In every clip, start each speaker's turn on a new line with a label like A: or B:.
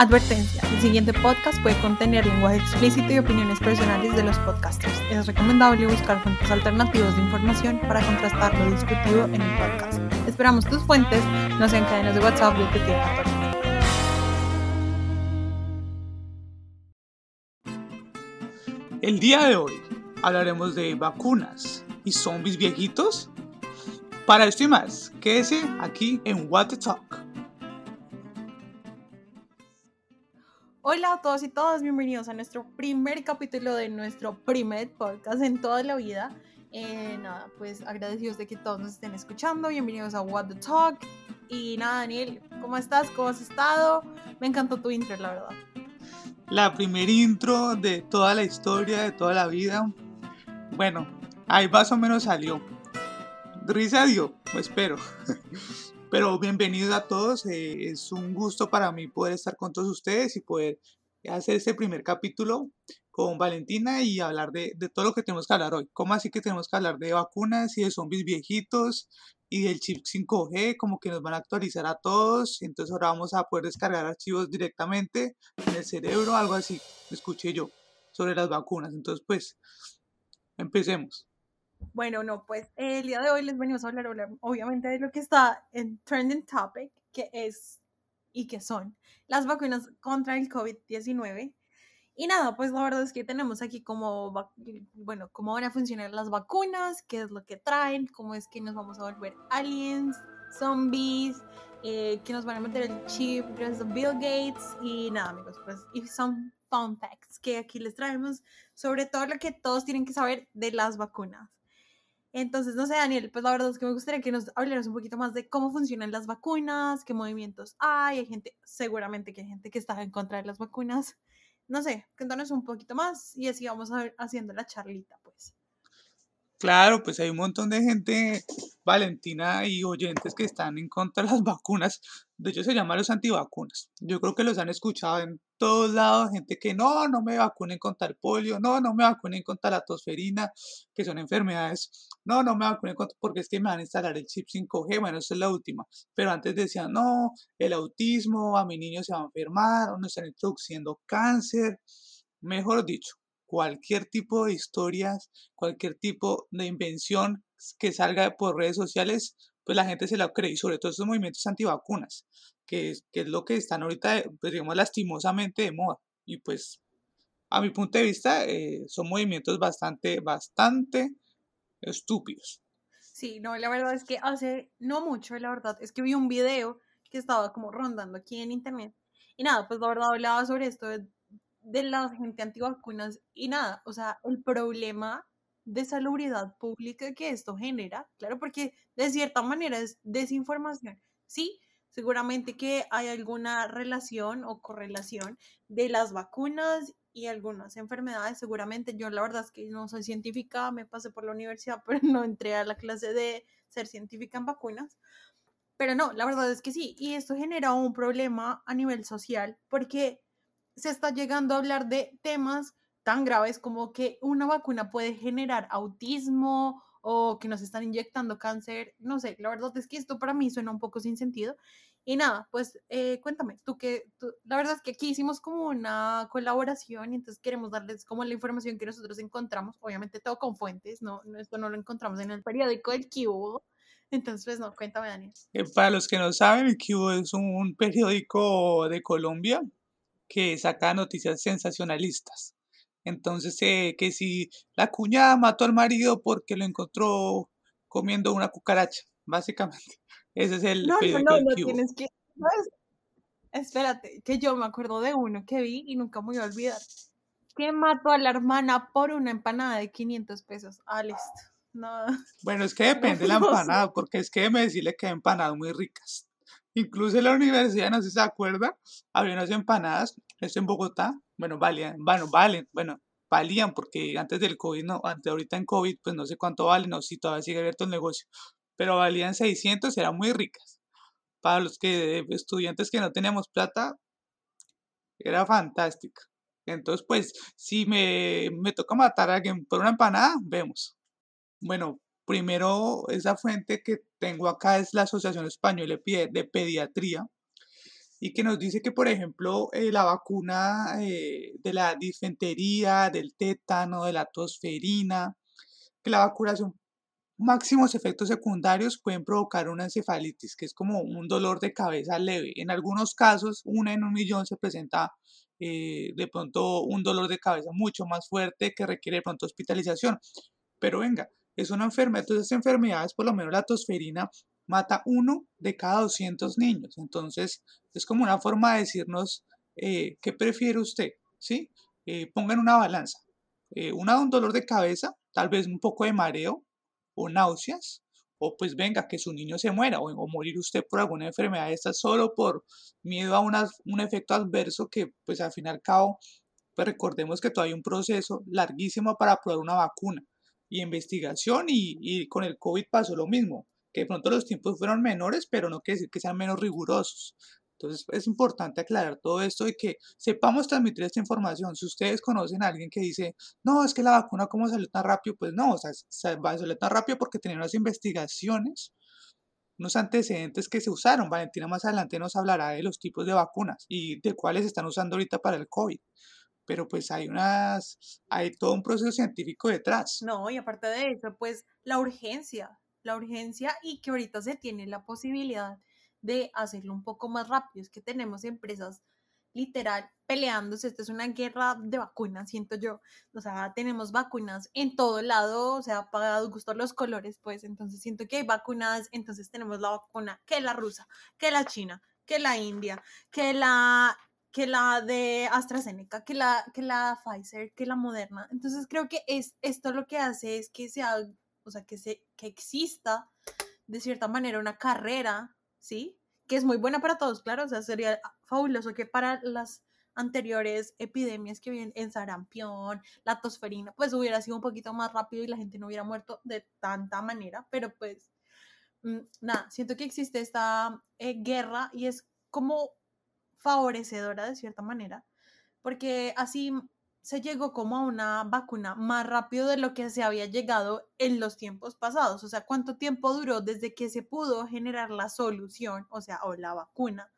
A: Advertencia, el siguiente podcast puede contener lenguaje explícito y opiniones personales de los podcasters. Es recomendable buscar fuentes alternativas de información para contrastar lo discutido en el podcast. Esperamos tus fuentes no sean cadenas de WhatsApp de
B: El día de hoy hablaremos de vacunas y zombies viejitos. Para esto y más, quédese aquí en What the Talk.
A: Hola a todos y todas, bienvenidos a nuestro primer capítulo de nuestro primer podcast en toda la vida. Eh, nada, pues agradecidos de que todos nos estén escuchando, bienvenidos a What the Talk. Y nada, Daniel, ¿cómo estás? ¿Cómo has estado? Me encantó tu intro, la verdad.
B: La primer intro de toda la historia, de toda la vida. Bueno, ahí más o menos salió. Risa dio, espero. Pero bienvenidos a todos, eh, es un gusto para mí poder estar con todos ustedes y poder hacer este primer capítulo con Valentina y hablar de, todo lo que tenemos que hablar hoy. ¿Cómo así que tenemos que hablar de vacunas y de zombies viejitos y del chip 5G? Como que nos van a actualizar a todos. Entonces ahora vamos a poder descargar archivos directamente en el cerebro, algo así, escuché yo, sobre las vacunas. Entonces pues, empecemos.
A: Bueno, no, pues el día de hoy les venimos a hablar obviamente de lo que está en Trending Topic, que es y que son las vacunas contra el COVID-19. Y nada, pues la verdad es que tenemos aquí como, bueno, cómo van a funcionar las vacunas, qué es lo que traen, cómo es que nos vamos a volver aliens, zombies, eh, que nos van a meter el chip gracias a Bill Gates y nada, amigos, pues y son fun facts que aquí les traemos sobre todo lo que todos tienen que saber de las vacunas. Entonces, no sé, Daniel, pues la verdad es que me gustaría que nos hablaras un poquito más de cómo funcionan las vacunas, qué movimientos hay, hay gente, seguramente que hay gente que está en contra de las vacunas. No sé, cuéntanos un poquito más y así vamos a ver haciendo la charlita, pues.
B: Claro, pues hay un montón de gente, Valentina y oyentes que están en contra de las vacunas. De hecho, se llaman los antivacunas. Yo creo que los han escuchado en todos lados, gente que no, no me vacunen contra el polio, no, no me vacunen contra la tosferina, que son enfermedades, no, no me vacunen contra, porque es que me van a instalar el chip 5G, bueno, esa es la última. Pero antes decían, no, el autismo, a mi niño se va a enfermar, o no están introduciendo cáncer. Mejor dicho, cualquier tipo de historias, cualquier tipo de invención que salga por redes sociales, pues la gente se la cree, y sobre todo esos movimientos antivacunas, que es, que es lo que están ahorita, pues digamos, lastimosamente de moda. Y pues, a mi punto de vista, eh, son movimientos bastante, bastante estúpidos.
A: Sí, no, la verdad es que hace no mucho, la verdad, es que vi un video que estaba como rondando aquí en internet. Y nada, pues la verdad hablaba sobre esto de de la gente antivacunas y nada, o sea, el problema de salubridad pública que esto genera, claro, porque de cierta manera es desinformación. Sí, seguramente que hay alguna relación o correlación de las vacunas y algunas enfermedades, seguramente yo la verdad es que no soy científica, me pasé por la universidad, pero no entré a la clase de ser científica en vacunas. Pero no, la verdad es que sí, y esto genera un problema a nivel social porque se está llegando a hablar de temas tan graves como que una vacuna puede generar autismo o que nos están inyectando cáncer, no sé, la verdad es que esto para mí suena un poco sin sentido. Y nada, pues eh, cuéntame, tú que, la verdad es que aquí hicimos como una colaboración y entonces queremos darles como la información que nosotros encontramos, obviamente todo con fuentes, no, esto no lo encontramos en el periódico del Cubo, entonces pues no, cuéntame Daniel.
B: Eh, para los que no saben, el Cubo es un periódico de Colombia que saca noticias sensacionalistas. Entonces, eh, que si la cuñada mató al marido porque lo encontró comiendo una cucaracha, básicamente. Ese es el...
A: No, no, no, no tienes que... Espérate, que yo me acuerdo de uno que vi y nunca me voy a olvidar. Que mató a la hermana por una empanada de 500 pesos. Ah, listo. No.
B: Bueno, es que depende de la empanada, porque es que me decirle que hay empanadas muy ricas. Incluso en la universidad, no sé si se acuerda, había unas empanadas, esto en Bogotá, bueno, valían, bueno, valen, bueno, valían porque antes del COVID, no, antes ahorita en COVID, pues no sé cuánto valen, sé si todavía sigue abierto el negocio, pero valían 600, eran muy ricas. Para los que, estudiantes que no teníamos plata, era fantástica. Entonces, pues, si me, me toca matar a alguien por una empanada, vemos. Bueno, Primero, esa fuente que tengo acá es la Asociación Española de Pediatría. Y que nos dice que, por ejemplo, eh, la vacuna eh, de la disfentería, del tétano, de la tosferina, que la vacunación máximos efectos secundarios pueden provocar una encefalitis, que es como un dolor de cabeza leve. En algunos casos, una en un millón se presenta eh, de pronto un dolor de cabeza mucho más fuerte que requiere de pronto hospitalización. Pero venga, es una enfermedad, entonces enfermedades, por lo menos la tosferina, mata uno de cada 200 niños. Entonces, es como una forma de decirnos, eh, ¿qué prefiere usted? ¿Sí? Eh, pongan una balanza. una un dolor de cabeza, tal vez un poco de mareo, o náuseas, o pues venga, que su niño se muera, o, morir usted por alguna enfermedad esta solo por miedo a un efecto adverso que pues al fin y al cabo, pues recordemos que todavía hay un proceso larguísimo para probar una vacuna y investigación y, y con el COVID pasó lo mismo, que de pronto los tiempos fueron menores, pero no quiere decir que sean menos rigurosos. Entonces es importante aclarar todo esto y que sepamos transmitir esta información. Si ustedes conocen a alguien que dice, no, es que la vacuna cómo salió tan rápido, pues no, o sea, salió tan rápido porque tenían unas investigaciones, unos antecedentes que se usaron. Valentina más adelante nos hablará de los tipos de vacunas y de cuáles están usando ahorita para el COVID. Pero pues hay unas, hay todo un proceso científico detrás.
A: No, y aparte de eso, pues la urgencia, la urgencia y que ahorita se tiene la posibilidad de hacerlo un poco más rápido. Es que tenemos empresas literal peleándose. Esta es una guerra de vacunas, siento yo. O sea, tenemos vacunas en todo lado, o sea, para gustos los colores, pues. Entonces siento que hay vacunas, entonces tenemos la vacuna que la rusa, que la china, que la india, que la que la de AstraZeneca, que la, que la Pfizer, que la Moderna. Entonces creo que es, esto lo que hace es que sea, o sea, que, se, que exista de cierta manera una carrera ¿sí? Que es muy buena para todos, claro, o sea, sería fabuloso que para las anteriores epidemias que vienen en sarampión, la tosferina, pues hubiera sido un poquito más rápido y la gente no hubiera muerto de tanta manera, pero pues mm, nada, siento que existe esta eh, guerra y es como favorecedora de cierta manera, porque así se llegó como a una vacuna más rápido de lo que se había llegado en los tiempos pasados. O sea, ¿cuánto tiempo duró desde que se pudo generar la solución, o sea, o la vacuna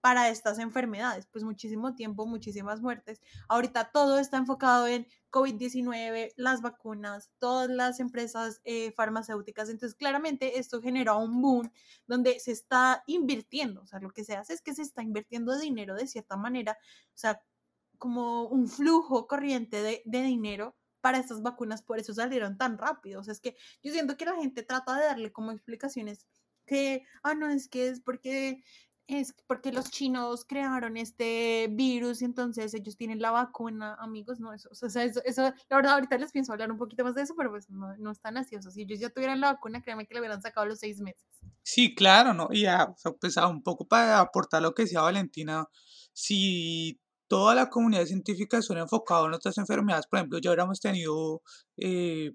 A: para estas enfermedades? Pues muchísimo tiempo, muchísimas muertes. Ahorita todo está enfocado en COVID-19, las vacunas, todas las empresas eh, farmacéuticas. Entonces, claramente esto generó un boom donde se está invirtiendo. O sea, lo que se hace es que se está invirtiendo dinero de cierta manera. O sea, como un flujo corriente de, dinero para estas vacunas, por eso salieron tan rápido. O sea, es que yo siento que la gente trata de darle como explicaciones que, ah, no, es que es porque es porque los chinos crearon este virus y entonces ellos tienen la vacuna, amigos, no, eso, o sea, eso, eso, la verdad, ahorita les pienso hablar un poquito más de eso, pero pues no, no están así, o sea, si ellos ya tuvieran la vacuna, créanme que la hubieran sacado a los seis meses.
B: Sí, claro, ¿no? Y ya, pues un poco para aportar lo que decía Valentina, si toda la comunidad científica suena enfocada en otras enfermedades. Por ejemplo, ya hubiéramos tenido eh,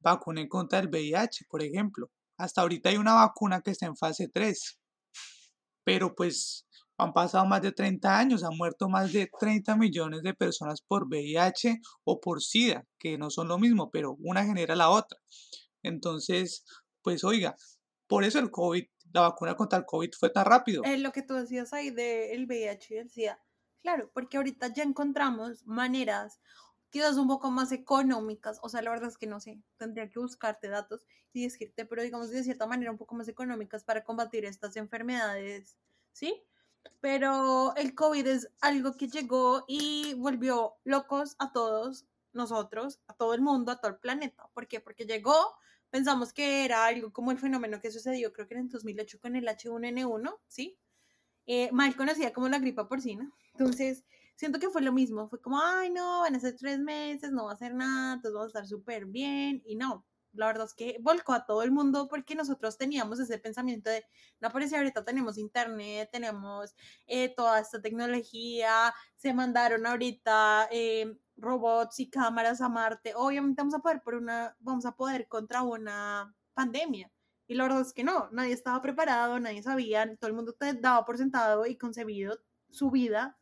B: vacuna en contra del VIH, por ejemplo. Hasta ahorita hay una vacuna que está en fase 3. Pero pues han pasado más de 30 años, han muerto más de 30 millones de personas por VIH o por SIDA, que no son lo mismo, pero una genera la otra. Entonces, pues oiga, por eso el COVID, la vacuna contra el COVID fue tan rápido.
A: Eh, lo que tú decías ahí del VIH y el SIDA, Claro, porque ahorita ya encontramos maneras quizás un poco más económicas, o sea, la verdad es que no sé, tendría que buscarte datos y decirte, pero digamos de cierta manera un poco más económicas para combatir estas enfermedades, ¿sí? Pero el COVID es algo que llegó y volvió locos a todos nosotros, a todo el mundo, a todo el planeta. ¿Por qué? Porque llegó, pensamos que era algo como el fenómeno que sucedió, creo que en 2008 con el H1N1, ¿sí? Eh, mal conocida como la gripa porcina. Entonces, siento que fue lo mismo. Fue como, ay, no, van a ser tres meses, no va a hacer nada, entonces vamos a estar súper bien. Y no, la verdad es que volcó a todo el mundo porque nosotros teníamos ese pensamiento de, no, pero ahorita tenemos internet, tenemos eh, toda esta tecnología, se mandaron ahorita eh, robots y cámaras a Marte, obviamente vamos a poder por una, vamos a poder contra una pandemia. Y la verdad es que no, nadie estaba preparado, nadie sabía, todo el mundo te daba por sentado y concebido su vida,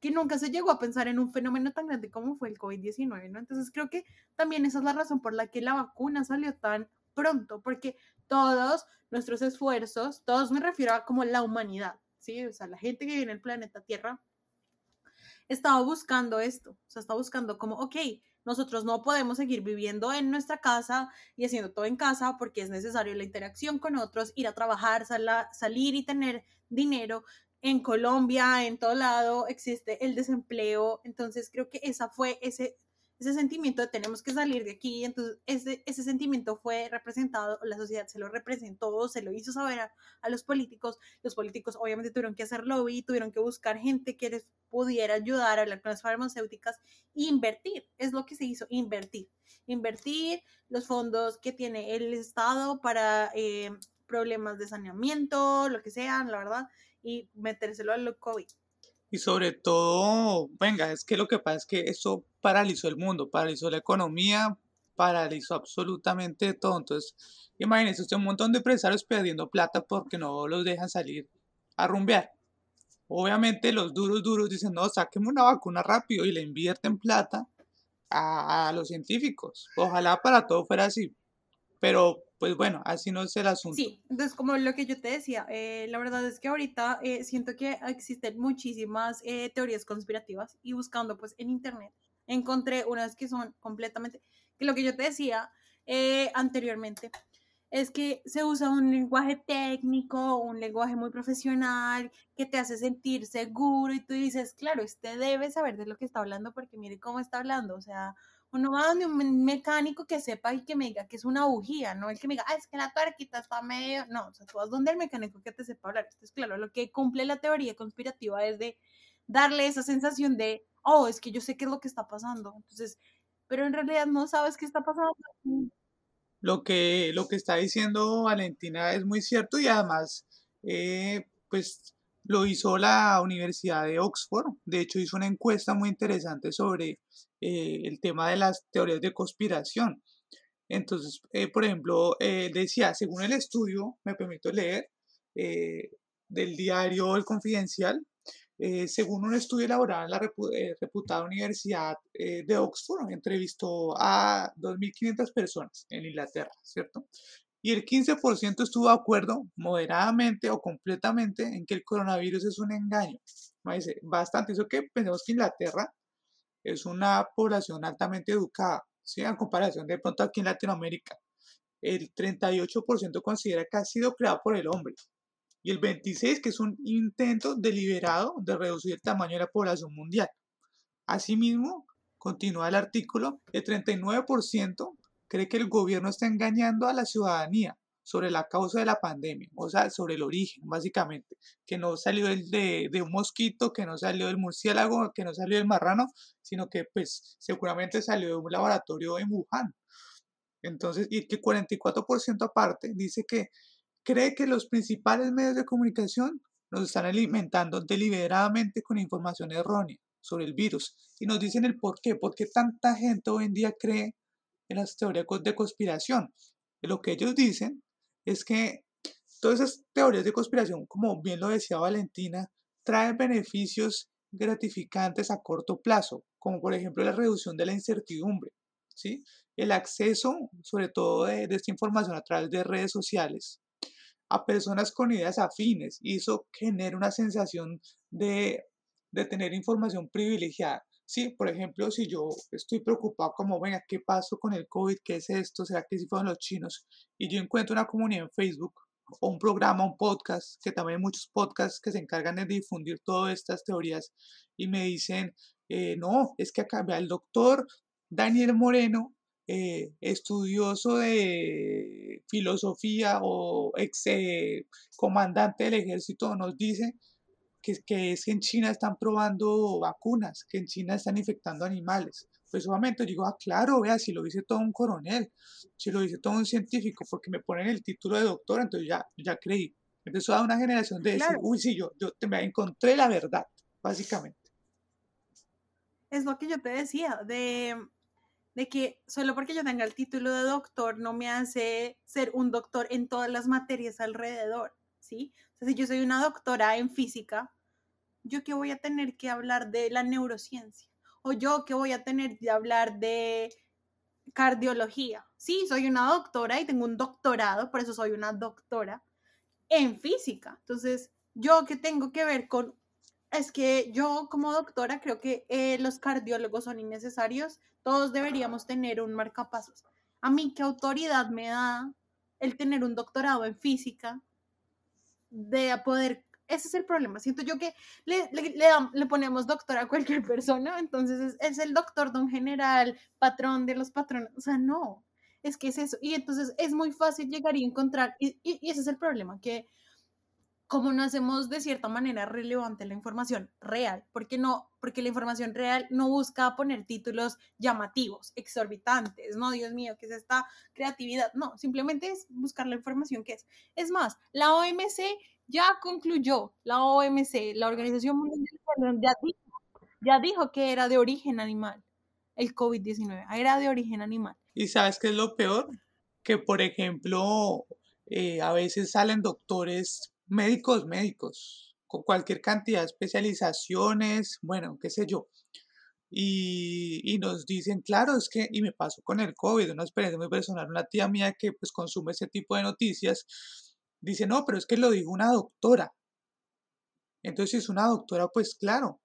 A: que nunca se llegó a pensar en un fenómeno tan grande como fue el COVID-19, ¿no? Entonces creo que también esa es la razón por la que la vacuna salió tan pronto, porque todos nuestros esfuerzos, todos me refiero a como la humanidad, ¿sí? O sea, la gente que vive en el planeta Tierra estaba buscando esto, o sea, estaba buscando como, ok, nosotros no podemos seguir viviendo en nuestra casa y haciendo todo en casa porque es necesario la interacción con otros, ir a trabajar, salir y tener dinero. En Colombia, en todo lado, existe el desempleo. Entonces creo que esa fue ese ese sentimiento de tenemos que salir de aquí, entonces ese, ese sentimiento fue representado, la sociedad se lo representó, se lo hizo saber a, los políticos, los políticos obviamente tuvieron que hacer lobby, tuvieron que buscar gente que les pudiera ayudar a hablar con las farmacéuticas invertir, es lo que se hizo, invertir, invertir los fondos que tiene el Estado para eh, problemas de saneamiento, lo que sean, la verdad, y metérselo al COVID.
B: Y sobre todo, venga, es que lo que pasa es que eso paralizó el mundo, paralizó la economía, paralizó absolutamente todo. Entonces, imagínense usted un montón de empresarios perdiendo plata porque no los dejan salir a rumbear. Obviamente los duros, duros dicen, no, sáqueme una vacuna rápido y le invierten plata a los científicos. Ojalá para todo fuera así. Pero pues bueno, así no es el asunto.
A: Sí, entonces como lo que yo te decía, eh, la verdad es que ahorita eh, siento que existen muchísimas eh, teorías conspirativas y buscando pues en internet encontré unas que son completamente, que lo que yo te decía anteriormente es que se usa un lenguaje técnico, un lenguaje muy profesional que te hace sentir seguro y tú dices, claro, este debe saber de lo que está hablando porque mire cómo está hablando, o sea, uno va donde un mecánico que sepa y que me diga que es una bujía, no el que me diga, ah, es que la tuerquita está medio, no, o sea, tú vas donde el mecánico que te sepa hablar. Esto es claro, lo que cumple la teoría conspirativa es de darle esa sensación de, oh, es que yo sé qué es lo que está pasando. Entonces, pero en realidad no sabes qué está pasando.
B: Lo que, lo que está diciendo Valentina es muy cierto y además, eh, pues lo hizo la Universidad de Oxford. De hecho, hizo una encuesta muy interesante sobre eh, el tema de las teorías de conspiración. Entonces, eh, por ejemplo, eh, decía, según el estudio, me permito leer, del diario El Confidencial, según un estudio elaborado en la reputada Universidad de Oxford, entrevistó a 2.500 personas en Inglaterra, ¿cierto? Y el 15% estuvo de acuerdo moderadamente o completamente en que el coronavirus es un engaño. Bastante. Eso que pensemos que Inglaterra es una población altamente educada, ¿sí? en comparación de pronto aquí en Latinoamérica. El 38% considera que ha sido creado por el hombre y el 26% que es un intento deliberado de reducir el tamaño de la población mundial. Asimismo, continúa el artículo, el 39% cree que el gobierno está engañando a la ciudadanía sobre la causa de la pandemia, o sea, sobre el origen, básicamente, que no salió de, de, un mosquito, que no salió del murciélago, que no salió del marrano, sino que pues seguramente salió de un laboratorio en Wuhan. Entonces, y que 44% aparte dice que cree que los principales medios de comunicación nos están alimentando deliberadamente con información errónea sobre el virus. Y nos dicen el por qué, por qué tanta gente hoy en día cree en las teorías de conspiración. lo que ellos dicen es que todas esas teorías de conspiración, como bien lo decía Valentina, traen beneficios gratificantes a corto plazo, como por ejemplo la reducción de la incertidumbre, ¿sí? el acceso, sobre todo de, esta información a través de redes sociales, a personas con ideas afines, y eso genera una sensación de, de tener información privilegiada. Sí, por ejemplo, si yo estoy preocupado como, venga, ¿qué pasó con el COVID? ¿Qué es esto? ¿Será que si fueron los chinos? Y yo encuentro una comunidad en Facebook o un programa, un podcast, que también hay muchos podcasts que se encargan de difundir todas estas teorías y me dicen, eh, no, es que acá el doctor Daniel Moreno, eh, estudioso de filosofía o ex eh, comandante del ejército, nos dice que, es que en China están probando vacunas, que en China están infectando animales. Pues obviamente digo, ah, claro, vea, si lo dice todo un coronel, si lo dice todo un científico, porque me ponen el título de doctor, entonces ya, ya creí. Empezó a dar una generación de decir, uy, sí, yo, yo te, me encontré la verdad, básicamente.
A: Es lo que yo te decía, de, de que solo porque yo tenga el título de doctor no me hace ser un doctor en todas las materias alrededor, ¿sí? O sea, si yo soy una doctora en física, ¿yo qué voy a tener que hablar de la neurociencia? O yo qué voy a tener que hablar de cardiología. Sí, soy una doctora y tengo un doctorado, por eso soy una doctora en física. Entonces, yo que tengo que ver con, es que yo como doctora creo que eh, los cardiólogos son innecesarios, todos deberíamos tener un marcapasos. A mí, ¿qué autoridad me da el tener un doctorado en física de poder ese es el problema. Siento yo que le, le, ponemos doctor a cualquier persona, entonces es, el doctor don general, patrón de los patrones. O sea, no, es que es eso. Y entonces es muy fácil llegar y encontrar, y, y ese es el problema, que como no hacemos de cierta manera relevante la información real, porque no, porque la información real no busca poner títulos llamativos, exorbitantes, no, Dios mío, ¿qué es esta creatividad? No, simplemente es buscar la información que es. Es más, la OMC ya concluyó, la OMC, la Organización Mundial de la Salud, ya dijo, que era de origen animal, el COVID-19, era de origen animal.
B: ¿Y sabes qué es lo peor? Que, por ejemplo, eh, a veces salen doctores médicos, médicos, con cualquier cantidad de especializaciones, bueno, qué sé yo. Y, nos dicen, claro, es que, y me pasó con el COVID, una experiencia muy personal, una tía mía que pues consume ese tipo de noticias, dice, no, pero es que lo dijo una doctora. Entonces, si es una doctora, pues claro.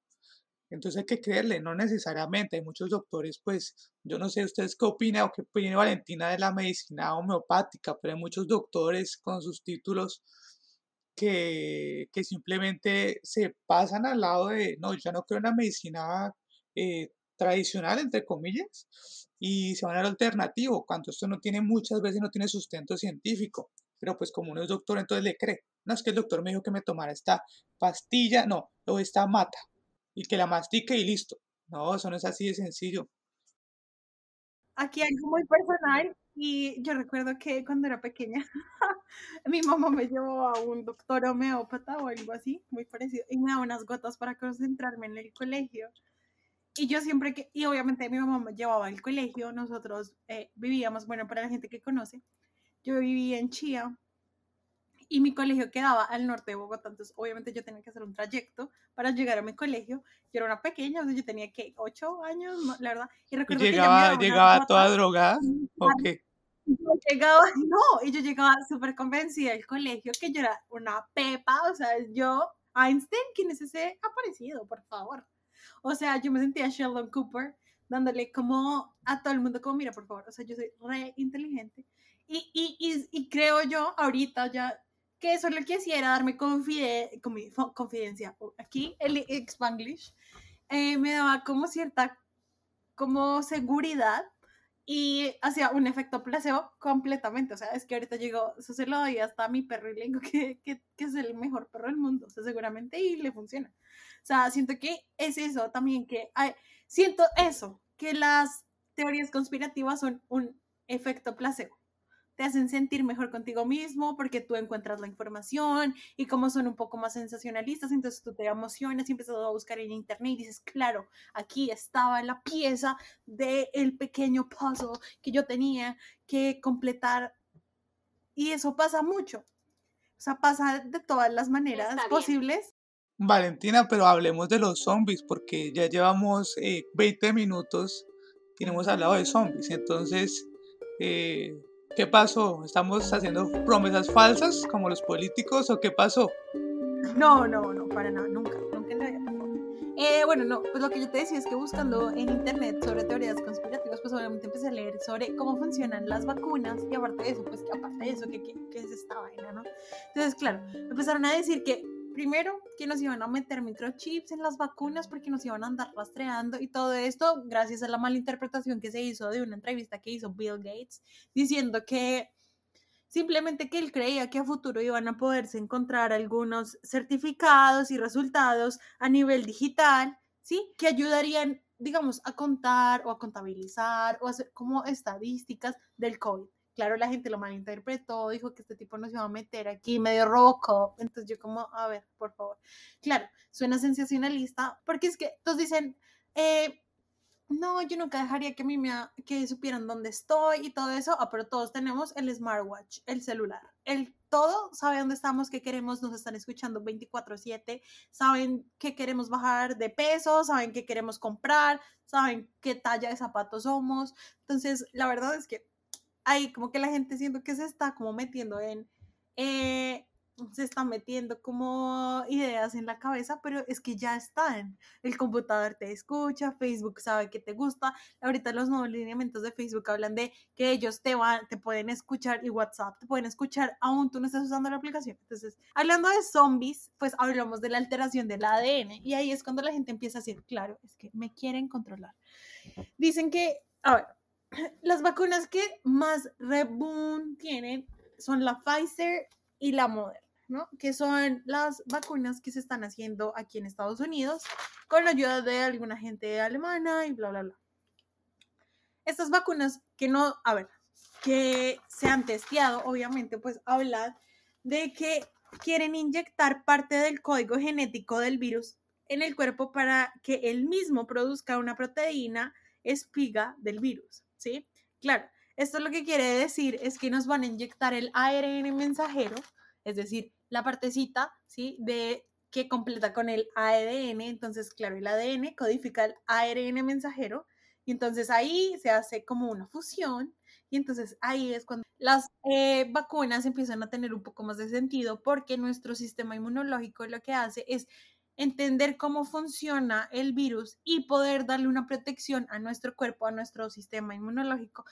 B: Entonces hay que creerle, no necesariamente. Hay muchos doctores, pues, yo no sé ustedes qué opinan o qué opina Valentina de la medicina homeopática, pero hay muchos doctores con sus títulos que, simplemente se pasan al lado de, no, ya no creo en la medicina eh, tradicional, entre comillas, y se van al alternativo, cuando esto no tiene muchas veces, no tiene sustento científico, pero pues como uno es doctor, entonces le cree, no, es que el doctor me dijo que me tomara esta pastilla, no, o esta mata, y que la mastique y listo. No, eso no es así de sencillo.
A: Aquí algo muy personal y yo recuerdo que cuando era pequeña, mi mamá me llevó a un doctor homeópata o algo así, muy parecido, y me daba unas gotas para concentrarme en el colegio. Y yo siempre que, y obviamente mi mamá me llevaba al colegio, nosotros eh, vivíamos, bueno, para la gente que conoce, yo vivía en Chía y mi colegio quedaba al norte de Bogotá, entonces obviamente yo tenía que hacer un trayecto para llegar a mi colegio. Yo era una pequeña, o sea, yo tenía que ocho años, la verdad.
B: Y recuerdo llegaba, que llegaba toda drogada? ¿O qué?
A: yo llegaba, no, y yo llegaba súper convencida del colegio que yo era una pepa, o sea, yo, Einstein, ¿quién es ese aparecido, por favor? O sea, yo me sentía Sheldon Cooper, dándole como a todo el mundo, como, mira, por favor, o sea, yo soy re inteligente. Y, y, y, y creo yo, ahorita ya, que eso lo que hacía era darme confidencia. Aquí, el Spanglish, eh, me daba como cierta, como seguridad y hacía un efecto placebo completamente. O sea, es que ahorita llegó, eso se lo doy hasta a mi perro y le digo que, que, que, es el mejor perro del mundo, o sea, seguramente y le funciona. O sea, siento que es eso también, que siento eso, que las teorías conspirativas son un efecto placebo te hacen sentir mejor contigo mismo porque tú encuentras la información y como son un poco más sensacionalistas, entonces tú te emocionas y empiezas a buscar en internet y dices, claro, aquí estaba la pieza del el pequeño puzzle que yo tenía que completar. Y eso pasa mucho. O sea, pasa de todas las maneras posibles.
B: Valentina, pero hablemos de los zombies porque ya llevamos 20 eh, minutos y no hemos hablado de zombies. Entonces, eh, ¿Qué pasó? ¿Estamos haciendo promesas falsas como los políticos o qué pasó?
A: No, no, no, para nada, nunca, nunca en la vida, eh, bueno, no, pues lo que yo te decía es que buscando en internet sobre teorías conspirativas, pues obviamente empecé a leer sobre cómo funcionan las vacunas y aparte de eso, pues que aparte de eso, ¿qué, qué es esta vaina, no? Entonces, claro, empezaron a decir que primero que nos iban a meter microchips en las vacunas porque nos iban a andar rastreando y todo esto gracias a la mala interpretación que se hizo de una entrevista que hizo Bill Gates diciendo que simplemente que él creía que a futuro iban a poderse encontrar algunos certificados y resultados a nivel digital, ¿sí? Que ayudarían, digamos, a contar o a contabilizar o a hacer como estadísticas del COVID claro, la gente lo malinterpretó, dijo que este tipo no se iba a meter aquí, medio Robocop. Entonces yo como, a ver, por favor. Claro, suena sensacionalista, porque es que todos dicen, eh, no, yo nunca dejaría que a mí me, que supieran dónde estoy y todo eso, ah, pero todos tenemos el smartwatch, el celular, el todo, sabe dónde estamos, qué queremos, nos están escuchando 24/7, saben qué queremos bajar de peso, saben qué queremos comprar, saben qué talla de zapatos somos. Entonces, la verdad es que ahí como que la gente siento que se está como metiendo en, eh, se está metiendo como ideas en la cabeza, pero es que ya están. El computador te escucha, Facebook sabe que te gusta. Ahorita los nuevos lineamientos de Facebook hablan de que ellos te van, te pueden escuchar y WhatsApp te pueden escuchar aún tú no estás usando la aplicación. Entonces, hablando de zombies, pues hablamos de la alteración del ADN y ahí es cuando la gente empieza a decir, claro, es que me quieren controlar. Dicen que, a ver, las vacunas que más reboom tienen son la Pfizer y la Moderna. ¿no? Que son las vacunas que se están haciendo aquí en Estados Unidos con la ayuda de alguna gente alemana y bla, bla, bla. Estas vacunas que no, a ver, que se han testeado, obviamente, pues hablan de que quieren inyectar parte del código genético del virus en el cuerpo para que él mismo produzca una proteína espiga del virus, ¿sí? Claro, esto lo que quiere decir es que nos van a inyectar el ARN mensajero, es decir, la partecita, ¿sí? De que completa con el ADN, entonces, claro, el ADN codifica el ARN mensajero, y entonces ahí se hace como una fusión, y entonces ahí es cuando las eh, vacunas empiezan a tener un poco más de sentido, porque nuestro sistema inmunológico lo que hace es entender cómo funciona el virus y poder darle una protección a nuestro cuerpo, a nuestro sistema inmunológico,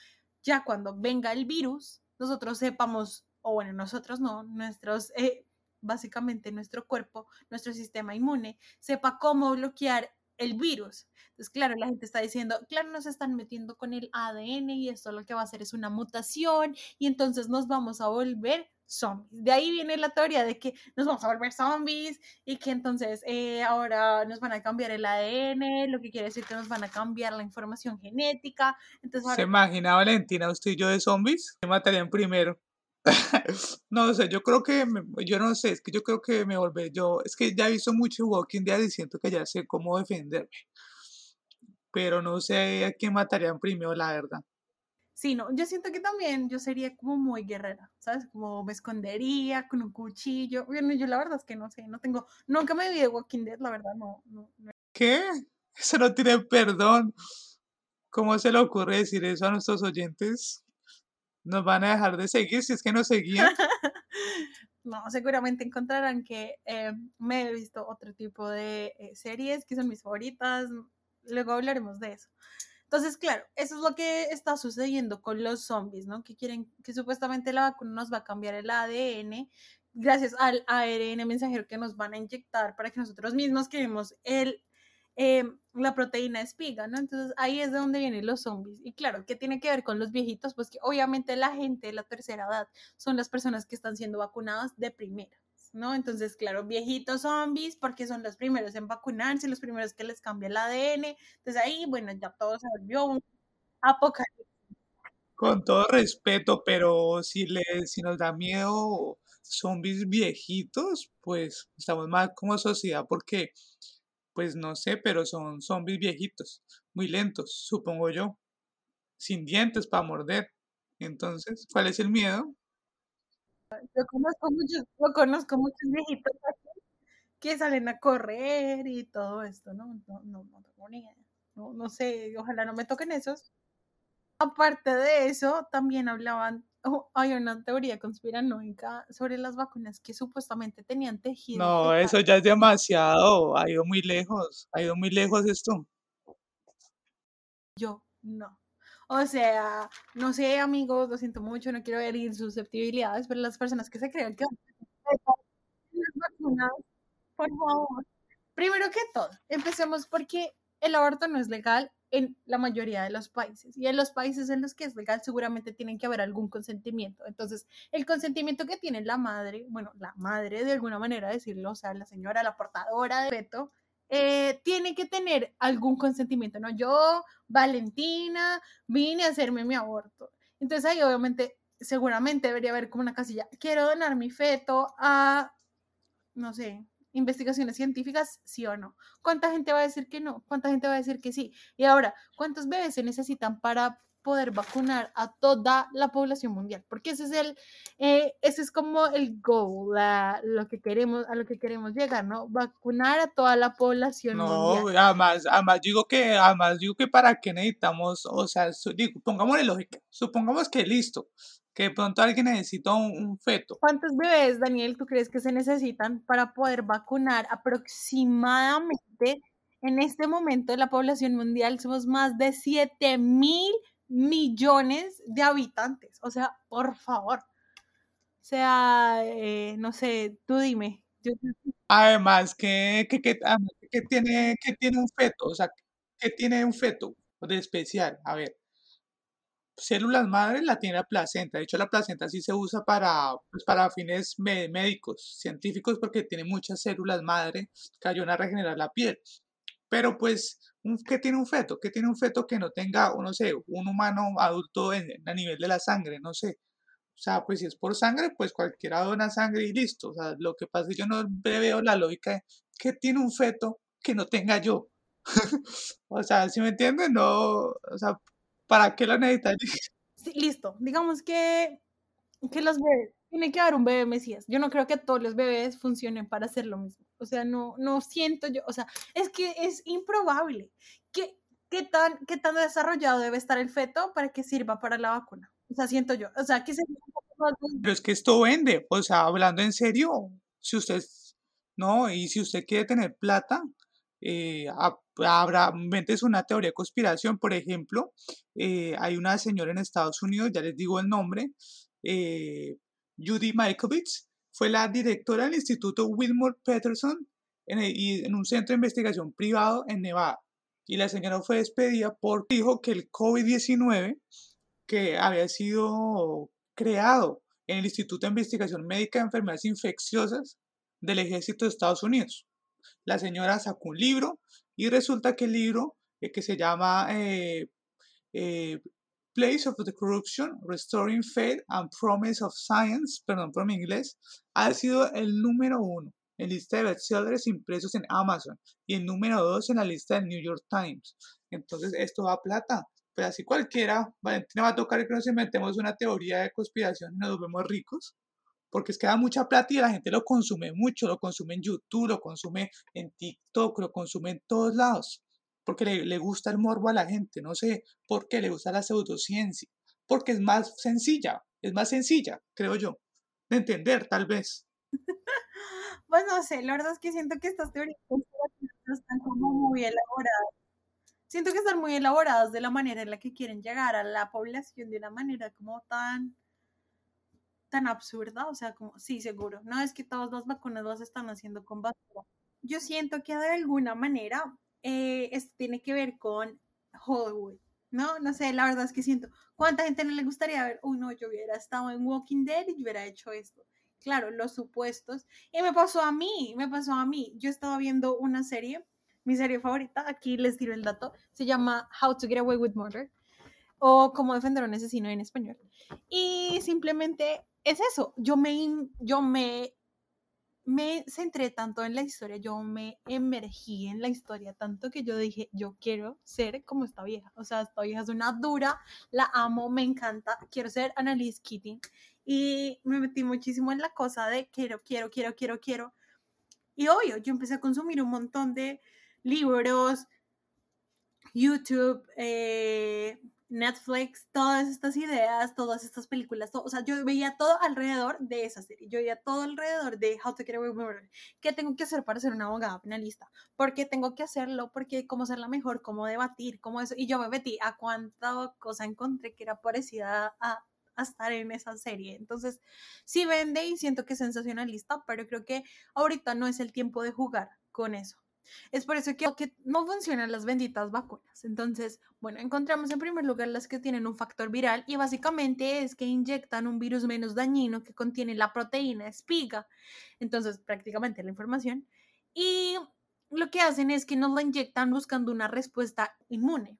A: ya cuando venga el virus, nosotros sepamos, o bueno, nosotros no, nuestros eh, básicamente nuestro cuerpo, nuestro sistema inmune, sepa cómo bloquear el virus. Entonces, claro, la gente está diciendo, claro, nos están metiendo con el ADN y esto lo que va a hacer es una mutación y entonces nos vamos a volver zombies. De ahí viene la teoría de que nos vamos a volver zombies y que entonces eh, ahora nos van a cambiar el ADN, lo que quiere decir que nos van a cambiar la información genética. Entonces,
B: ¿Se imagina Valentina usted y yo de zombies? ¿Me matarían primero? no sé, yo creo que, yo no sé, es que yo creo que me volveré, yo, es que ya he visto mucho Walking Dead y siento que ya sé cómo defenderme. Pero no sé a quién matarían primero, la verdad.
A: Sí, no, yo siento que también yo sería como muy guerrera, ¿sabes? Como me escondería con un cuchillo. Bueno, yo la verdad es que no sé, no tengo, nunca me vi de Walking Dead, la verdad, no. no, no.
B: ¿Qué? Eso no tiene perdón. ¿Cómo se le ocurre decir eso a nuestros oyentes? nos van a dejar de seguir si es que nos seguían.
A: no, seguramente encontrarán que eh, me he visto otro tipo de eh, series que son mis favoritas. Luego hablaremos de eso. Entonces, claro, eso es lo que está sucediendo con los zombies, ¿no? Que quieren, que supuestamente la vacuna nos va a cambiar el ADN gracias al ARN mensajero que nos van a inyectar para que nosotros mismos queremos el eh, la proteína espiga, ¿no? Entonces ahí es de donde vienen los zombies. Y claro, ¿qué tiene que ver con los viejitos? Pues que obviamente la gente de la tercera edad son las personas que están siendo vacunadas de primera. ¿No? Entonces, claro, viejitos zombies, porque son los primeros en vacunarse, los primeros que les cambia el ADN. Entonces ahí, bueno, ya todo se volvió un apocalipsis.
B: Con todo respeto, pero si, si nos da miedo zombies viejitos, pues estamos mal como sociedad porque pues no sé, pero son zombies viejitos, muy lentos, supongo yo, sin dientes para morder. Entonces, ¿cuál es el miedo?
A: Yo conozco muchos, yo conozco muchos viejitos que salen a correr y todo esto, ¿no? No, no, no tengo ni idea. No, no sé, ojalá no me toquen esos. Aparte de eso, también hablaban Oh, hay una teoría conspiranoica sobre las vacunas que supuestamente tenían tejido.
B: No, eso ya es demasiado, ha ido muy lejos, ha ido muy lejos esto.
A: Yo no. O sea, no sé, amigos, lo siento mucho, no quiero herir susceptibilidades, pero las personas que se creen que las vacunas, por favor. Primero que todo, empecemos porque el aborto no es legal en la mayoría de los países. Y en los países en los que es legal seguramente tienen que haber algún consentimiento. Entonces, el consentimiento que tiene la madre, bueno, la madre de alguna manera decirlo, o sea, la señora, la portadora de feto, eh, tiene que tener algún consentimiento, ¿no? Yo, Valentina, vine a hacerme mi aborto. Entonces ahí obviamente, seguramente debería haber como una casilla, quiero donar mi feto a, no sé, investigaciones científicas, sí o no. ¿Cuánta gente va a decir que no? ¿Cuánta gente va a decir que sí? Y ahora, ¿cuántos bebés se necesitan para poder vacunar a toda la población mundial? Porque ese es el, eh, ese es como el goal, lo que queremos, a lo que queremos llegar, ¿no? Vacunar a toda la población
B: no, mundial. además, además digo que, además digo que para qué necesitamos, o sea, digo, pongámosle lógica, supongamos que listo, que de pronto alguien necesita un, feto.
A: ¿Cuántos bebés, Daniel, tú crees que se necesitan para poder vacunar aproximadamente en este momento de la población mundial? Somos más de 7 mil millones de habitantes. O sea, por favor. O sea, eh, no sé, tú dime.
B: Además, que, que, que, tiene, que tiene un feto, o sea, que tiene un feto de especial. A ver, células madres la tiene la placenta. De hecho, la placenta sí se usa para, pues, para fines médicos, científicos, porque tiene muchas células madre que ayudan a regenerar la piel. Pero pues, ¿qué tiene un feto? ¿Qué tiene un feto que no tenga, no sé, un humano adulto a nivel de la sangre? No sé. O sea, pues si es por sangre, pues cualquiera dona sangre y listo. O sea, lo que pasa es que yo no veo la lógica de ¿qué tiene un feto que no tenga yo? o sea, si me entienden? No, o sea, ¿Para qué la necesitas?
A: Sí, listo. Digamos que, que los bebés, tiene que haber un bebé mesías. Yo no creo que todos los bebés funcionen para hacer lo mismo. O sea, no, no siento yo, o sea, es que es improbable. ¿Qué, qué, tan, ¿Qué tan desarrollado debe estar el feto para que sirva para la vacuna? O sea, siento yo. O sea, que se...
B: Pero es que esto vende. O sea, hablando en serio, si usted, no, y si usted quiere tener plata, eh, habrá, es una teoría de conspiración, por ejemplo, eh, hay una señora en Estados Unidos, ya les digo el nombre, eh, Judy Mikovits, fue la directora del Instituto Wilmore Peterson en, en un centro de investigación privado en Nevada. Y la señora fue despedida porque dijo que el COVID-19, que había sido creado en el Instituto de Investigación Médica de Enfermedades Infecciosas del Ejército de Estados Unidos. La señora sacó un libro y resulta que el libro eh, que se llama eh, eh, Place of the Corruption, Restoring Faith and Promise of Science, perdón por mi inglés, ha sido el número uno en lista de bestsellers impresos en Amazon y el número dos en la lista del New York Times. Entonces, esto va a plata. Pero así cualquiera, Valentina va a tocar que nos inventemos una teoría de conspiración y nos vemos ricos porque es que da mucha plata y la gente lo consume mucho, lo consume en YouTube, lo consume en TikTok, lo consume en todos lados, porque le, gusta el morbo a la gente, no sé por qué le gusta la pseudociencia, porque es más sencilla, es más sencilla, creo yo, de entender tal vez.
A: pues no sé, la verdad es que siento que estas teorías están como muy elaboradas. Siento que están muy elaboradas de la manera en la que quieren llegar a la población de una manera como tan tan absurda, o sea, como, sí, seguro, no es que todas las vacunas las están haciendo con basura. Yo siento que de alguna manera eh, esto tiene que ver con Hollywood, ¿no? No sé, la verdad es que siento, ¿cuánta gente no le gustaría ver, uy, no, yo hubiera estado en Walking Dead y hubiera hecho esto? Claro, los supuestos. Y me pasó a mí, me pasó a mí. Yo estaba viendo una serie, mi serie favorita, aquí les tiro el dato, se llama How to Get Away with Murder o Cómo defender a un asesino en español. Y simplemente es eso, yo me, yo me, me centré tanto en la historia, yo me emergí en la historia tanto que yo dije, yo quiero ser como esta vieja, o sea, esta vieja es una dura, la amo, me encanta, quiero ser Annalise Keating y me metí muchísimo en la cosa de quiero, quiero, quiero, quiero, quiero. Y obvio, yo empecé a consumir un montón de libros, YouTube, eh, Netflix, todas estas ideas, todas estas películas, o sea, yo veía todo alrededor de esa serie, yo veía todo alrededor de How to Get Away with Murder. ¿Qué tengo que hacer para ser una abogada penalista? ¿Por qué tengo que hacerlo? Porque cómo ser la mejor, cómo debatir, cómo eso. Y yo me metí a cuánta cosa encontré que era parecida a, a estar en esa serie. Entonces, sí vende y siento que es sensacionalista, pero creo que ahorita no es el tiempo de jugar con eso. Es por eso que, no funcionan las benditas vacunas. Entonces, bueno, encontramos en primer lugar las que tienen un factor viral y básicamente es que inyectan un virus menos dañino que contiene la proteína espiga. Entonces, prácticamente la información. Y lo que hacen es que nos la inyectan buscando una respuesta inmune.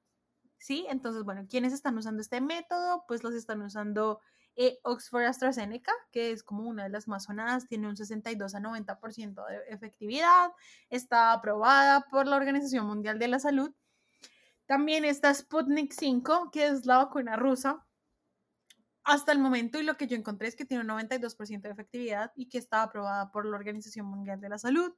A: ¿Sí? Entonces, bueno, ¿quiénes están usando este método? Pues los están usando eh, Oxford AstraZeneca, que es como una de las más sonadas, tiene un 62 a 90% de efectividad, está aprobada por la Organización Mundial de la Salud. También está Sputnik 5, que es la vacuna rusa. Hasta el momento, y lo que yo encontré es que tiene un 92% de efectividad y que está aprobada por la Organización Mundial de la Salud.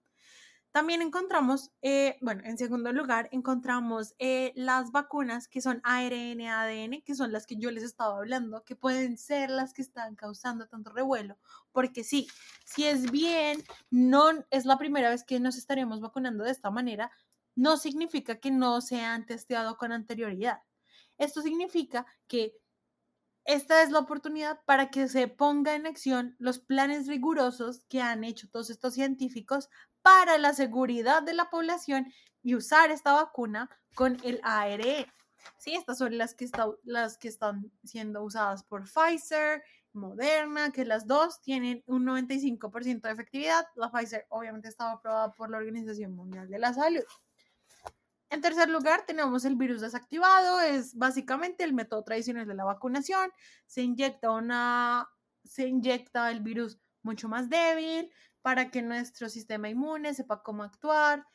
A: También encontramos, eh, bueno, en segundo lugar, encontramos eh, las vacunas que son ARN, ADN, que son las que yo les estaba hablando, que pueden ser las que están causando tanto revuelo, porque sí, si es bien, no es la primera vez que nos estaremos vacunando de esta manera, no significa que no se han testeado con anterioridad. Esto significa que esta es la oportunidad para que se ponga en acción los planes rigurosos que han hecho todos estos científicos para la seguridad de la población y usar esta vacuna con el ARN. Sí, estas son las que, las que están siendo usadas por Pfizer, Moderna, que las dos tienen un 95% de efectividad. La Pfizer obviamente estaba aprobada por la Organización Mundial de la Salud. En tercer lugar, tenemos el virus desactivado, es básicamente el método tradicional de la vacunación. Se inyecta una se inyecta el virus mucho más débil, para que nuestro sistema inmune sepa cómo actuar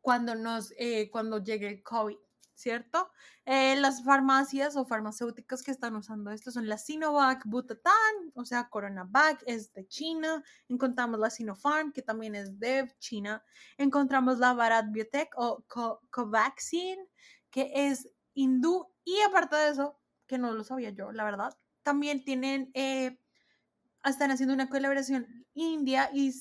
A: cuando, nos, eh, cuando llegue el COVID, ¿cierto? Eh, las farmacias o farmacéuticas que están usando esto son la Sinovac Butantan, o sea, CoronaVac es de China. Encontramos la Sinopharm, que también es de China. Encontramos la Bharat Biotech o Covaxin, que es hindú. Y aparte de eso, que no lo sabía yo, la verdad, también tienen... Eh, están haciendo una colaboración India y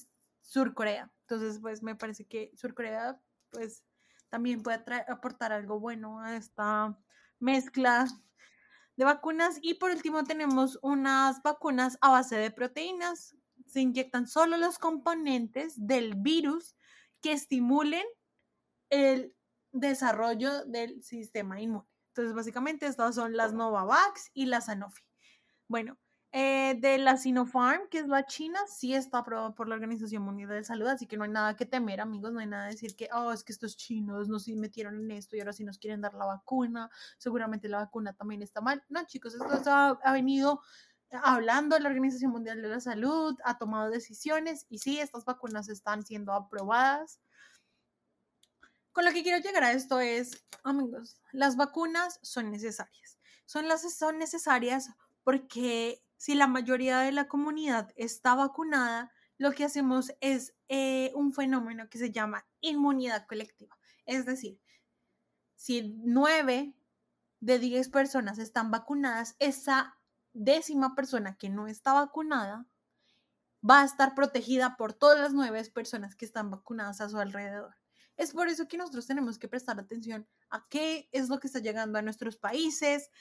A: Sur Corea. Entonces, pues me parece que Sur Corea, pues también puede aportar algo bueno a esta mezcla de vacunas. Y por último tenemos unas vacunas a base de proteínas. Se inyectan solo los componentes del virus que estimulen el desarrollo del sistema inmune. Entonces, básicamente estas son las Novavax y las Sanofi. Bueno, eh, de la Sinopharm, que es la China, sí está aprobada por la Organización Mundial de Salud, así que no hay nada que temer, amigos, no hay nada que decir que, oh, es que estos chinos nos metieron en esto y ahora sí nos quieren dar la vacuna, seguramente la vacuna también está mal. No, chicos, esto ha, ha venido hablando la Organización Mundial de la Salud, ha tomado decisiones y sí, estas vacunas están siendo aprobadas. Con lo que quiero llegar a esto es, amigos, las vacunas son necesarias. Son, las, son necesarias porque si la mayoría de la comunidad está vacunada, lo que hacemos es eh, un fenómeno que se llama inmunidad colectiva. Es decir, si nueve de diez personas están vacunadas, esa décima persona que no está vacunada va a estar protegida por todas las nueve personas que están vacunadas a su alrededor. Es por eso que nosotros tenemos que prestar atención a qué es lo que está llegando a nuestros países,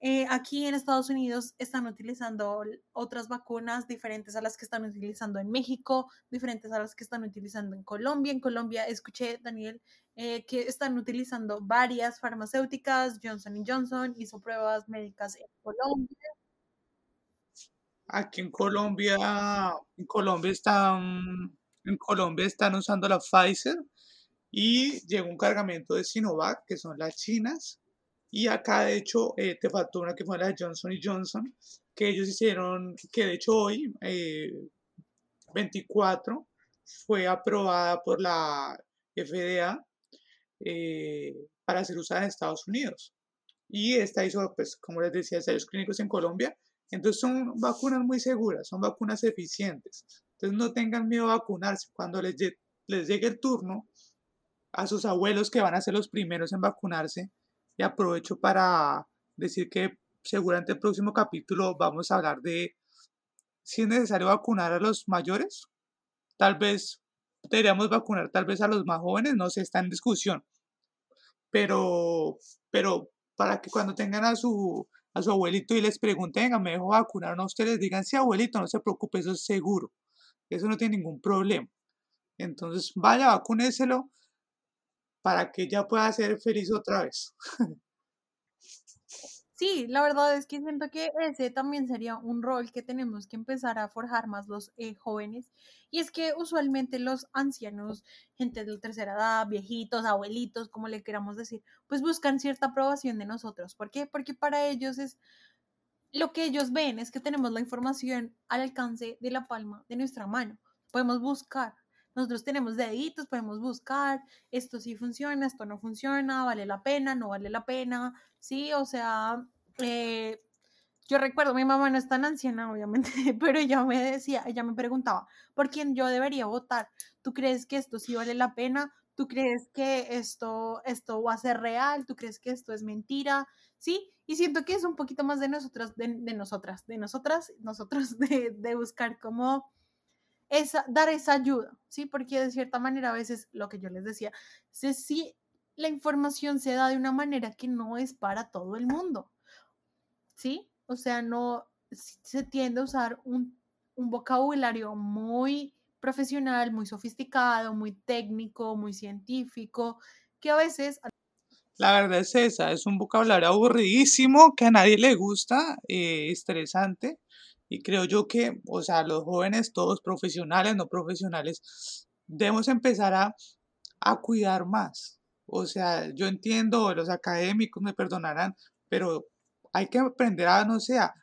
A: eh, aquí en Estados Unidos están utilizando otras vacunas diferentes a las que están utilizando en México, diferentes a las que están utilizando en Colombia. En Colombia escuché, Daniel, eh, que están utilizando varias farmacéuticas. Johnson Johnson hizo pruebas médicas en Colombia.
B: Aquí en Colombia, en Colombia están, en Colombia están usando la Pfizer y llegó un cargamento de Sinovac, que son las chinas, y acá, de hecho, eh, te faltó una que fue la de Johnson y Johnson, que ellos hicieron, que de hecho hoy, 24, eh, fue aprobada por la FDA eh, para ser usada en Estados Unidos. Y esta hizo, pues, como les decía, ensayos clínicos en Colombia. Entonces son vacunas muy seguras, son vacunas eficientes. Entonces no tengan miedo a vacunarse. Cuando les, les llegue el turno, a sus abuelos que van a ser los primeros en vacunarse, y aprovecho para decir que seguramente el próximo capítulo vamos a hablar de si es necesario vacunar a los mayores. Tal vez deberíamos vacunar tal vez a los más jóvenes, no sé, está en discusión. Pero, pero para que cuando tengan a su, a su abuelito y les pregunten, me dejo vacunar, no ustedes digan, sí, abuelito, no se preocupe, eso es seguro. Eso no tiene ningún problema. Entonces, vaya, vacúneselo para que ella pueda ser feliz otra vez.
A: Sí, la verdad es que siento que ese también sería un rol que tenemos que empezar a forjar más los eh, jóvenes. Y es que usualmente los ancianos, gente de la tercera edad, viejitos, abuelitos, como le queramos decir, pues buscan cierta aprobación de nosotros. ¿Por qué? Porque para ellos es lo que ellos ven es que tenemos la información al alcance de la palma de nuestra mano. Podemos buscar nosotros tenemos deditos, podemos buscar, esto sí funciona, esto no funciona, vale la pena, no vale la pena, sí, o sea, eh, yo recuerdo, mi mamá no es tan anciana, obviamente, pero ella me decía, ella me preguntaba, ¿por quién yo debería votar? ¿tú crees que esto sí vale la pena? ¿Tú crees que esto, esto va a ser real? ¿Tú crees que esto es mentira? ¿Sí? Y siento que es un poquito más de nosotras, de, nosotras, de nosotras, nosotros, de, de buscar cómo esa, dar esa ayuda, ¿sí? Porque de cierta manera a veces, lo que yo les decía, si, si la información se da de una manera que no es para todo el mundo, ¿sí? O sea, no se tiende a usar un, un vocabulario muy profesional, muy sofisticado, muy técnico, muy científico, que a veces...
B: La verdad es esa, es un vocabulario aburridísimo que a nadie le gusta, eh, estresante, y creo yo que, o sea, los jóvenes, todos profesionales, no profesionales, debemos empezar a, a cuidar más. O sea, yo entiendo, los académicos me perdonarán, pero hay que aprender a, no sé, a,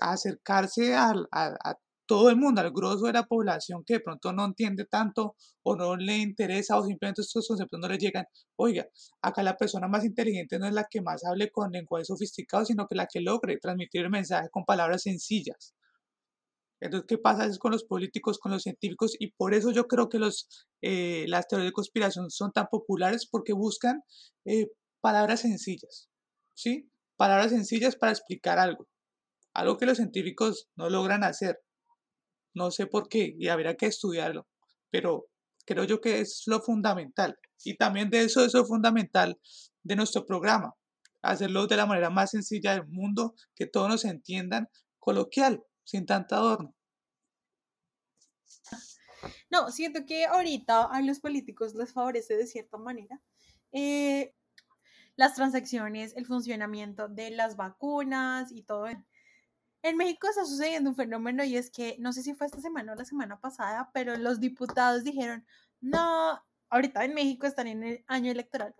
B: acercarse a, a, todo el mundo, al grosso de la población que de pronto no entiende tanto o no le interesa o simplemente estos conceptos no le llegan. Oiga, acá la persona más inteligente no es la que más hable con lenguaje sofisticado, sino que la que logre transmitir el mensaje con palabras sencillas. Entonces, ¿qué pasa es con los políticos, con los científicos? Y por eso yo creo que los, eh, las teorías de conspiración son tan populares porque buscan eh, palabras sencillas, ¿sí? Palabras sencillas para explicar algo, algo que los científicos no logran hacer. No sé por qué y habrá que estudiarlo, pero creo yo que es lo fundamental. Y también de eso es lo fundamental de nuestro programa, hacerlo de la manera más sencilla del mundo, que todos nos entiendan, coloquial, sin tanta adorno.
A: No, siento que ahorita a los políticos les favorece de cierta manera eh, las transacciones, el funcionamiento de las vacunas y todo. En México está sucediendo un fenómeno y es que, no sé si fue esta semana o la semana pasada, pero los diputados dijeron, no, ahorita en México están en el año electoral.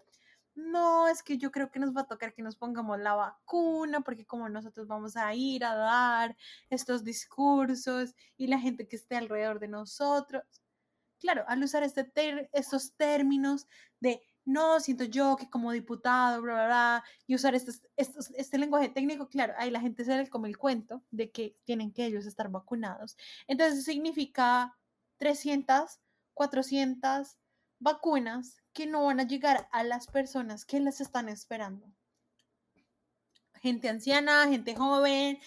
A: No, es que yo creo que nos va a tocar que nos pongamos la vacuna, porque como nosotros vamos a ir a dar estos discursos y la gente que esté alrededor de nosotros. Claro, al usar este estos términos de no, siento yo que como diputado, bla, bla, bla, y usar este, lenguaje técnico, claro, ahí la gente se le come el cuento de que tienen que ellos estar vacunados. Entonces significa 300, 400 vacunas que no van a llegar a las personas que las están esperando. Gente anciana, gente joven,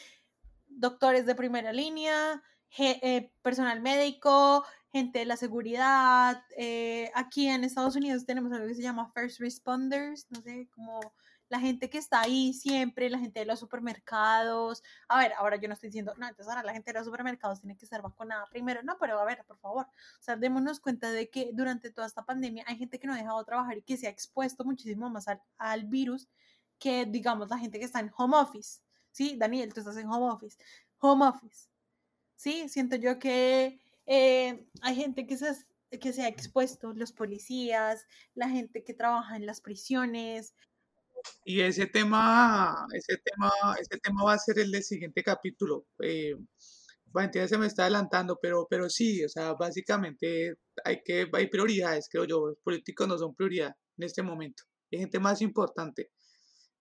A: doctores de primera línea, eh, personal médico, gente de la seguridad. Eh, aquí en Estados Unidos tenemos algo que se llama first responders, no sé, como la gente que está ahí siempre, la gente de los supermercados. A ver, ahora yo no estoy diciendo, no, entonces ahora la gente de los supermercados tiene que estar vacunada primero. No, pero a ver, por favor. O sea, démonos cuenta de que durante toda esta pandemia hay gente que no ha dejado de trabajar y que se ha expuesto muchísimo más al, al virus que, digamos, la gente que está en home office. Sí, Daniel, tú estás en home office. Home office. Sí, siento yo que eh, hay gente que se, que se ha expuesto, los policías, la gente que trabaja en las prisiones.
B: Y ese tema, ese tema, ese tema va a ser el del siguiente capítulo. Eh, se me está adelantando, pero, pero sí, o sea, básicamente hay que, hay prioridades, creo yo. Los políticos no son prioridad en este momento. Hay gente más importante.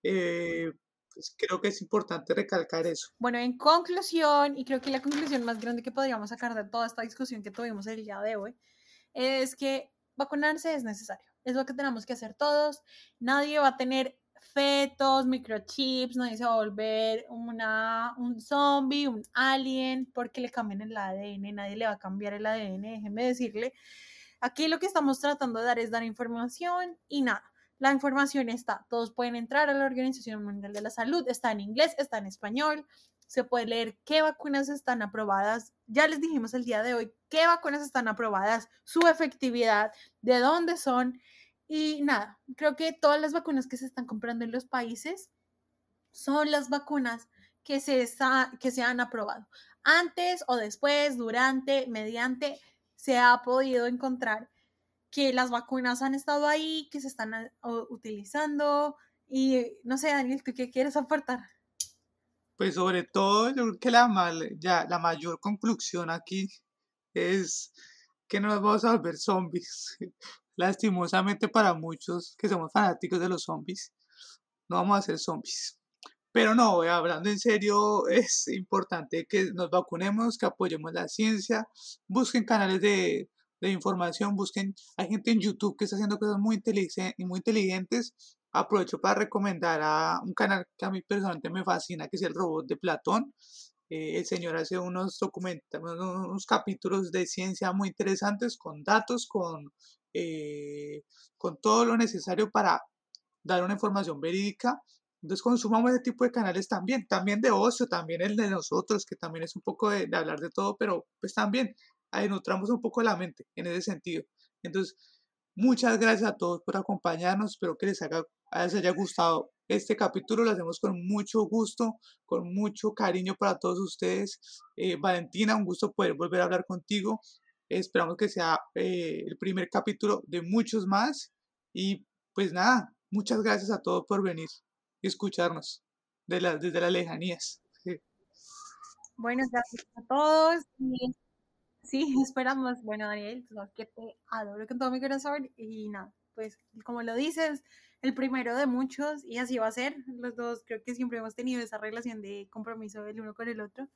B: Eh, pues, creo que es importante recalcar eso.
A: Bueno, en conclusión, y creo que la conclusión más grande que podríamos sacar de toda esta discusión que tuvimos el día de hoy, es que vacunarse es necesario. Es lo que tenemos que hacer todos. Nadie va a tener fetos, microchips, nadie se va a volver una, un zombie, un alien, porque le cambien el ADN, nadie le va a cambiar el ADN, déjenme decirle. Aquí lo que estamos tratando de dar es dar información y nada la información está, todos pueden entrar a la Organización Mundial de la Salud, está en inglés, está en español, se puede leer qué vacunas están aprobadas. Ya les dijimos el día de hoy qué vacunas están aprobadas, su efectividad, de dónde son y nada, creo que todas las vacunas que se están comprando en los países son las vacunas que se, que se han aprobado. Antes o después, durante, mediante, se ha podido encontrar que las vacunas han estado ahí, que se están ah, utilizando. Y no sé, Daniel, ¿tú qué quieres aportar?
B: Pues sobre todo, yo creo que la, ya, la mayor conclusión aquí es que no nos vamos a volver zombies. Lastimosamente para muchos que somos fanáticos de los zombies, no vamos a ser zombies. Pero no, hablando en serio, es importante que nos vacunemos, que apoyemos la ciencia, busquen canales de, de información, busquen, hay gente en YouTube que está haciendo cosas muy, muy inteligentes. Aprovecho para recomendar a un canal que a mí personalmente me fascina, que es el robot de Platón. Eh, el señor hace unos documentos, unos capítulos de ciencia muy interesantes con datos, con, eh, con todo lo necesario para dar una información verídica. Entonces consumamos ese tipo de canales también, también de ocio, también el de nosotros, que también es un poco de, de hablar de todo, pero pues también ahí nutramos un poco la mente en ese sentido. Entonces, muchas gracias a todos por acompañarnos, espero que les, haya gustado este capítulo, lo hacemos con mucho gusto, con mucho cariño para todos ustedes. Eh, Valentina, un gusto poder volver a hablar contigo. Esperamos que sea eh, el primer capítulo de muchos más. Y pues nada, muchas gracias a todos por venir y escucharnos de desde las lejanías.
A: Bueno, gracias a todos. Sí, esperamos. Bueno, Daniel, sabes que te adoro con todo mi corazón. Y nada, pues como lo dices, el primero de muchos y así va a ser. Los dos creo que siempre hemos tenido esa relación de compromiso el uno con el otro.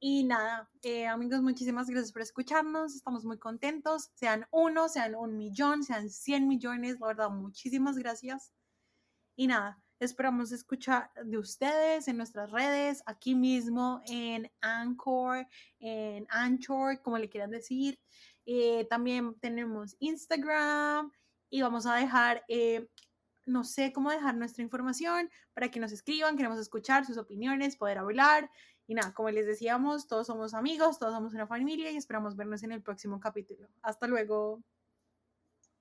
A: Y nada, eh, amigos, muchísimas gracias por escucharnos. Estamos muy contentos. Sean uno, sean un millón, sean cien millones. La verdad, muchísimas gracias. Y nada, esperamos escuchar de ustedes en nuestras redes, aquí mismo en Anchor, en Anchor, como le quieran decir. Eh, también tenemos Instagram y vamos a dejar, eh, no sé cómo dejar nuestra información para que nos escriban. Queremos escuchar sus opiniones, poder hablar. Y nada, como les decíamos, todos somos amigos, todos somos una familia y esperamos vernos en el próximo capítulo. Hasta luego.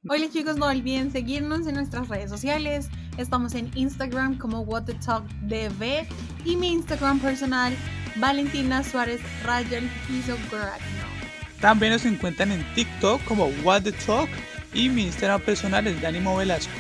A: Hola chicos, no olviden seguirnos en nuestras redes sociales. Estamos en Instagram como What the Talk DV y mi Instagram personal Valentina Suárez Ryan Piso
B: También nos encuentran en TikTok como What the Talk y mi Instagram personal es Dani Velasco.